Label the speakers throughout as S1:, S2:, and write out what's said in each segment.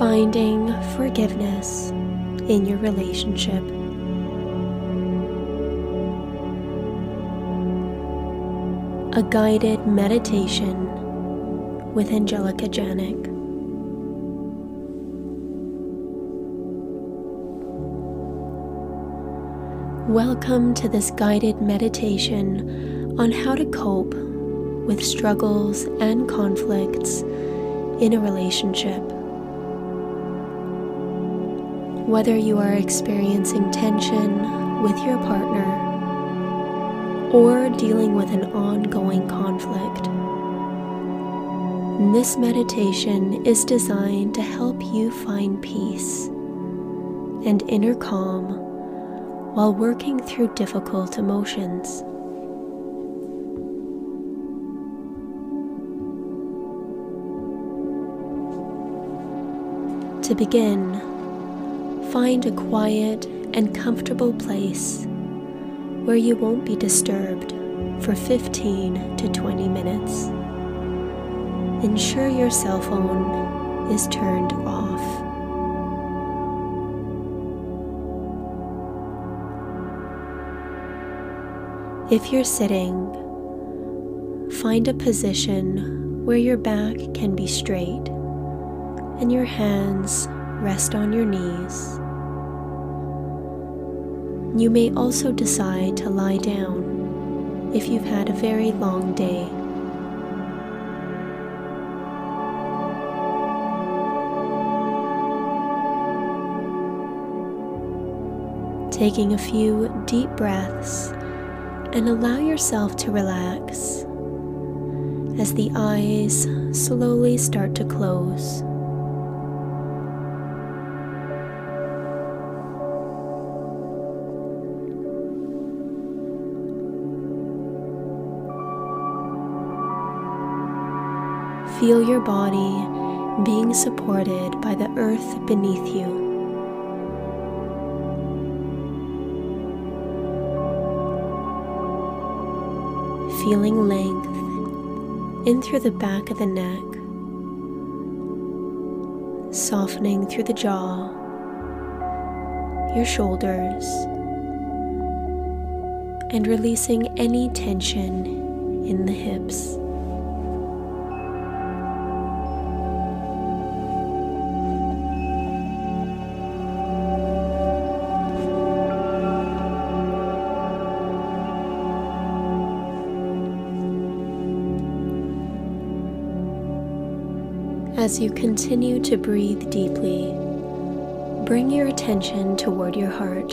S1: Finding forgiveness in your relationship. A guided meditation with Angelica Janik. Welcome to this guided meditation on how to cope with struggles and conflicts in a relationship. Whether you are experiencing tension with your partner or dealing with an ongoing conflict, this meditation is designed to help you find peace and inner calm while working through difficult emotions. To begin, find a quiet and comfortable place where you won't be disturbed for 15 to 20 minutes. Ensure your cell phone is turned off. If you're sitting, find a position where your back can be straight and your hands rest on your knees. You may also decide to lie down if you've had a very long day. Taking a few deep breaths and allow yourself to relax as the eyes slowly start to close. Feel your body being supported by the earth beneath you. feeling length in through the back of the neck, softening through the jaw, your shoulders, and releasing any tension in the hips. As you continue to breathe deeply, bring your attention toward your heart.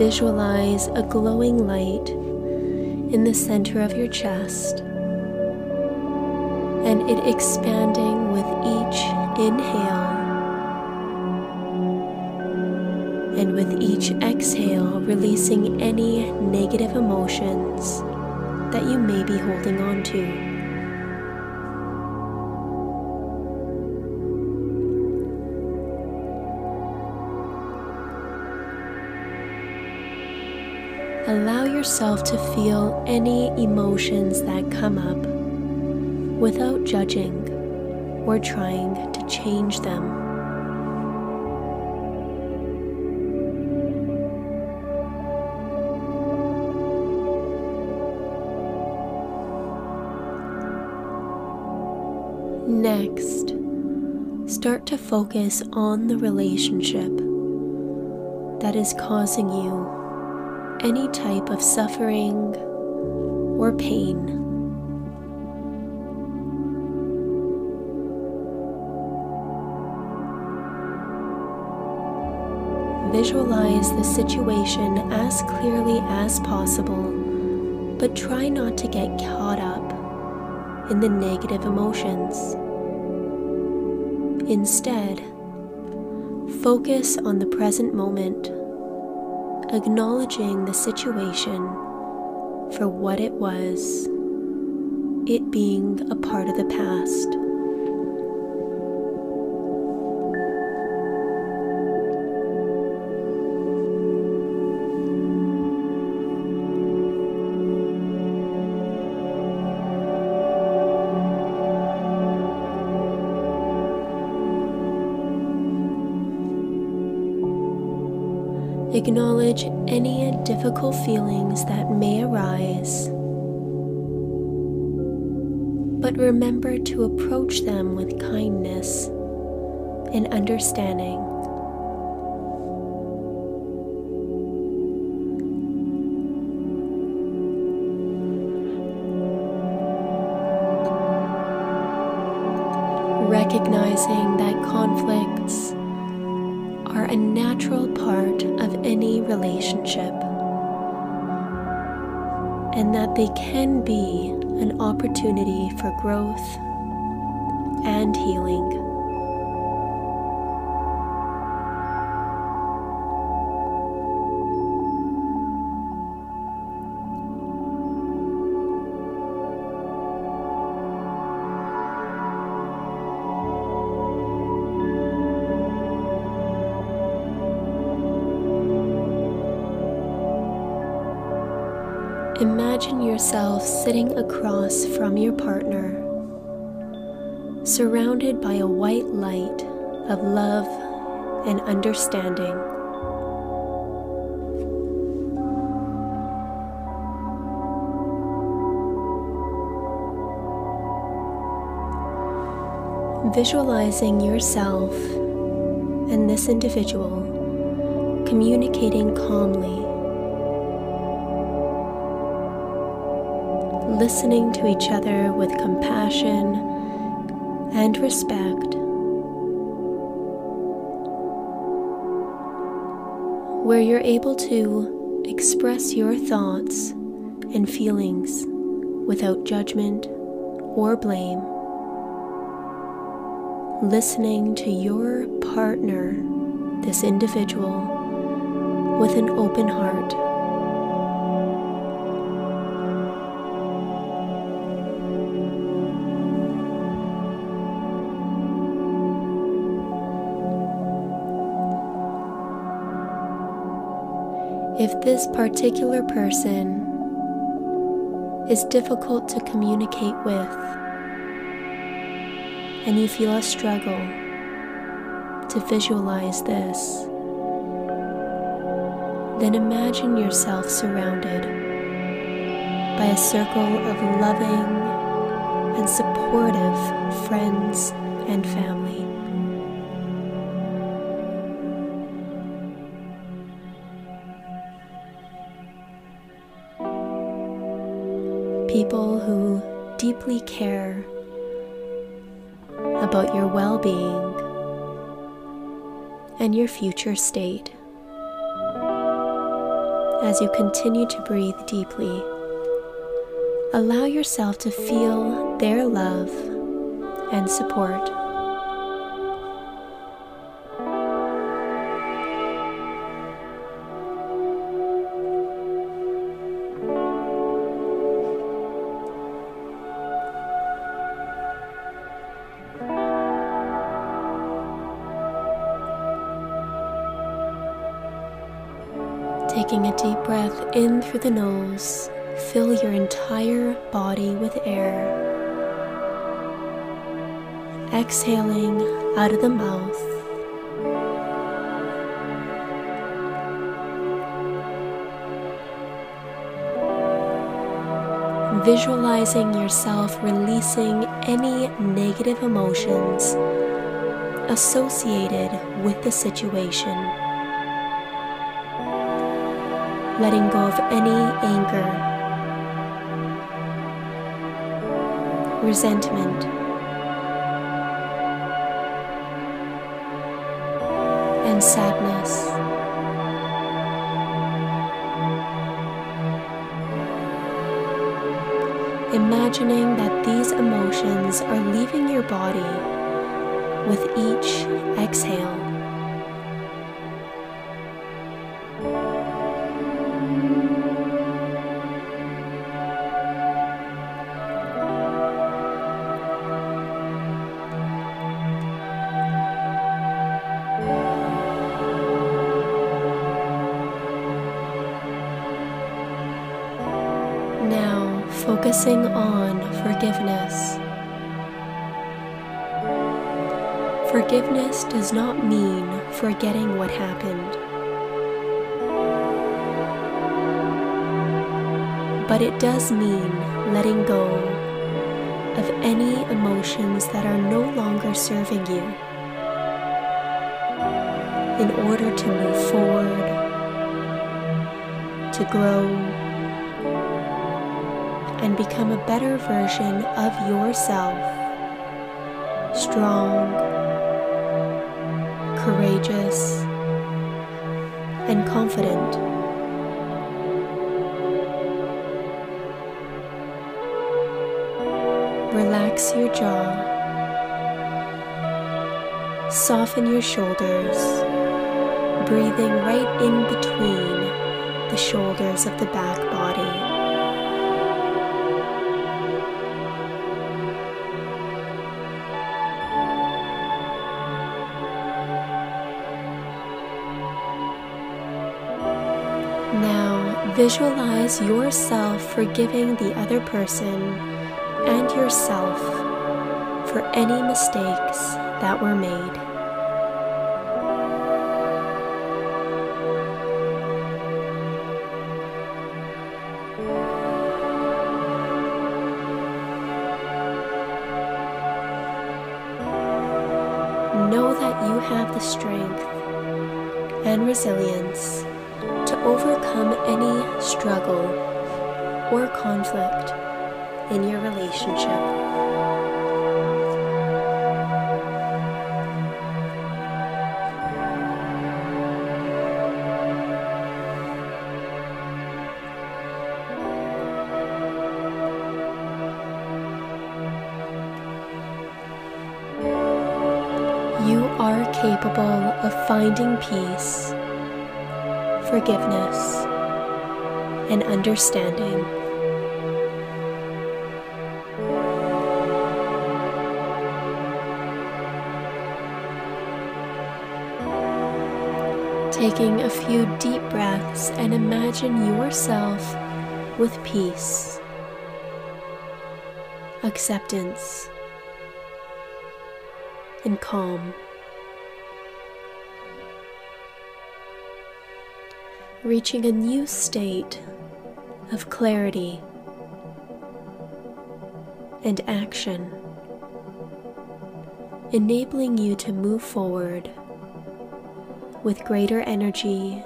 S1: Visualize a glowing light in the center of your chest and it expanding with each inhale and with each exhale, releasing any negative emotions that you may be holding on to. Allow yourself to feel any emotions that come up without judging or trying to change them. Start to focus on the relationship that is causing you any type of suffering or pain. Visualize the situation as clearly as possible, but try not to get caught up in the negative emotions. Instead, focus on the present moment, acknowledging the situation for what it was, it being a part of the past. Acknowledge any difficult feelings that may arise, but remember to approach them with kindness and understanding. A natural part of any relationship and that they can be an opportunity for growth and healing. Yourself sitting across from your partner, surrounded by a white light of love and understanding. Visualizing yourself and this individual communicating calmly listening to each other with compassion and respect. Where you're able to express your thoughts and feelings without judgment or blame. Listening to your partner, this individual, with an open heart. This particular person is difficult to communicate with and you feel a struggle to visualize this, then imagine yourself surrounded by a circle of loving and supportive friends and family. People who deeply care about your well being and your future state. As you continue to breathe deeply, allow yourself to feel their love and support. Taking a deep breath in through the nose, fill your entire body with air. Exhaling out of the mouth. Visualizing yourself releasing any negative emotions associated with the situation letting go of any anger, resentment, and sadness. Imagining that these emotions are leaving your body with each exhale. now focusing on forgiveness. Forgiveness does not mean forgetting what happened, but it does mean letting go of any emotions that are no longer serving you in order to move forward, to grow and become a better version of yourself. Strong, courageous, and confident. Relax your jaw. Soften your shoulders, breathing right in between the shoulders of the back body. Visualize yourself forgiving the other person and yourself for any mistakes that were made. Know that you have the strength and resilience overcome any struggle or conflict in your relationship. You are capable of finding peace, forgiveness, and understanding. Taking a few deep breaths and imagine yourself with peace, acceptance, and calm. Reaching a new state of clarity and action, enabling you to move forward with greater energy,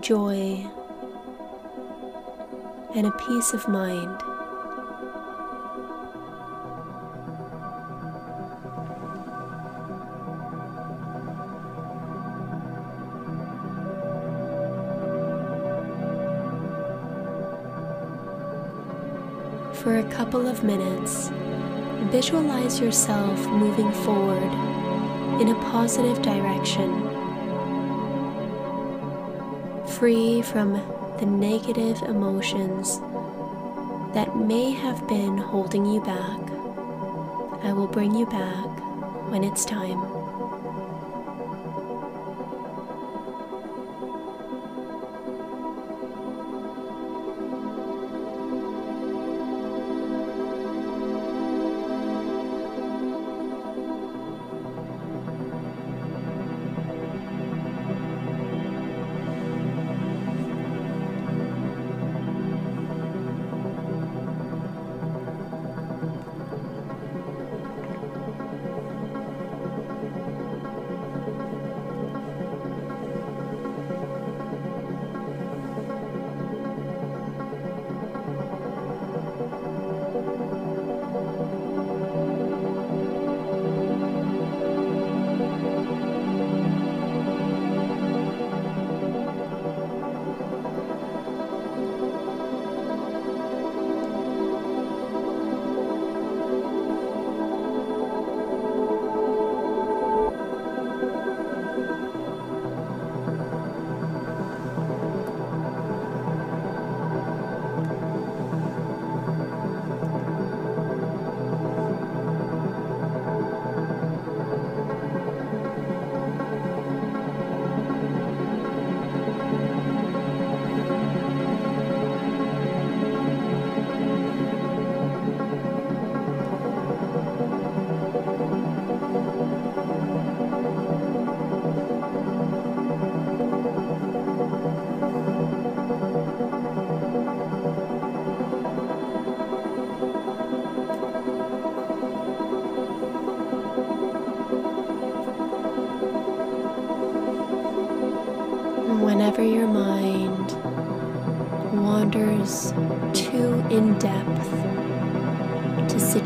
S1: joy, and a peace of mind. Couple of minutes, visualize yourself moving forward in a positive direction, free from the negative emotions that may have been holding you back. I will bring you back when it's time.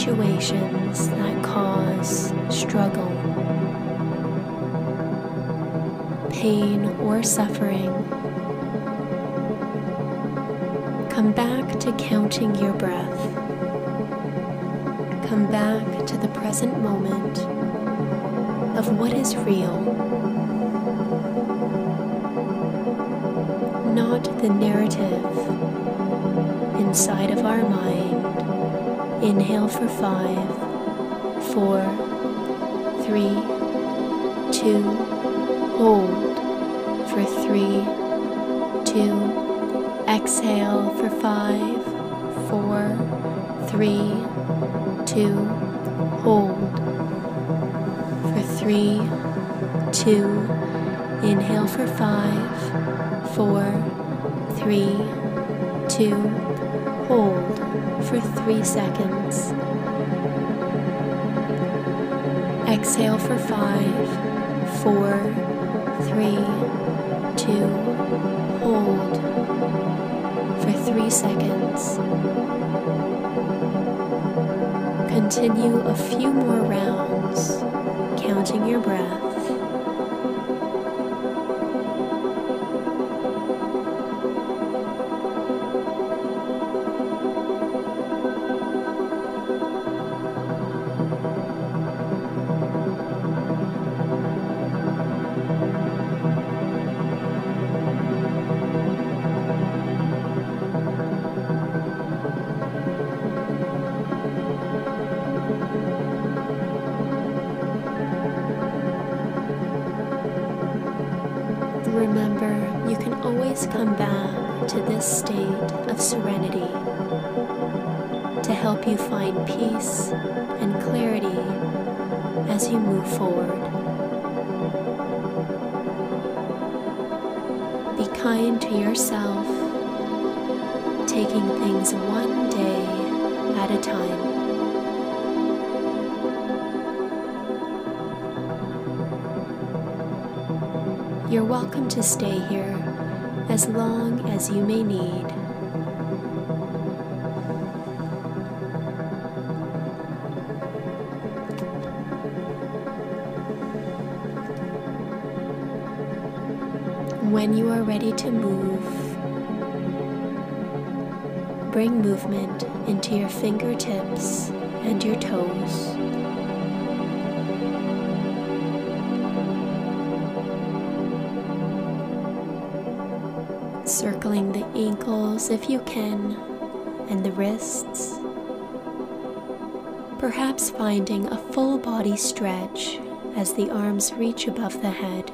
S1: Situations that cause struggle, pain, or suffering, come back to counting your breath. Come back to the present moment of what is real, not the narrative inside of our mind. Inhale for five, four, three, two, hold for three, two, exhale for five, four, three, two, hold for three, two, inhale for five, four, three, two, hold for three seconds. Exhale for five, four, three, two, hold for three seconds. Continue a few more rounds, counting your breath. Help you find peace and clarity as you move forward. Be kind to yourself, taking things one day at a time. You're welcome to stay here as long as you may need. When you are ready to move, bring movement into your fingertips and your toes. circling the ankles if you can, and the wrists. Perhaps finding a full body stretch as the arms reach above the head.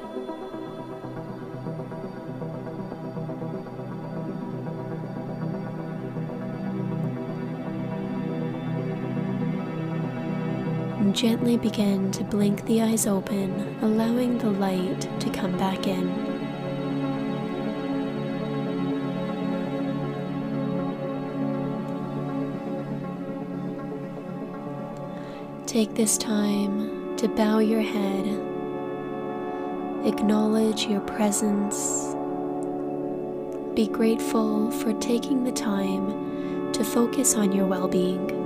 S1: Gently begin to blink the eyes open, allowing the light to come back in. Take this time to bow your head, acknowledge your presence, be grateful for taking the time to focus on your well being.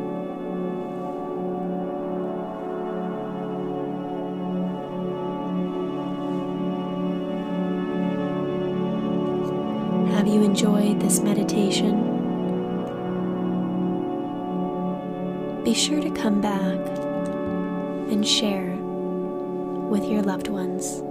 S1: This meditation? Be sure to come back and share with your loved ones.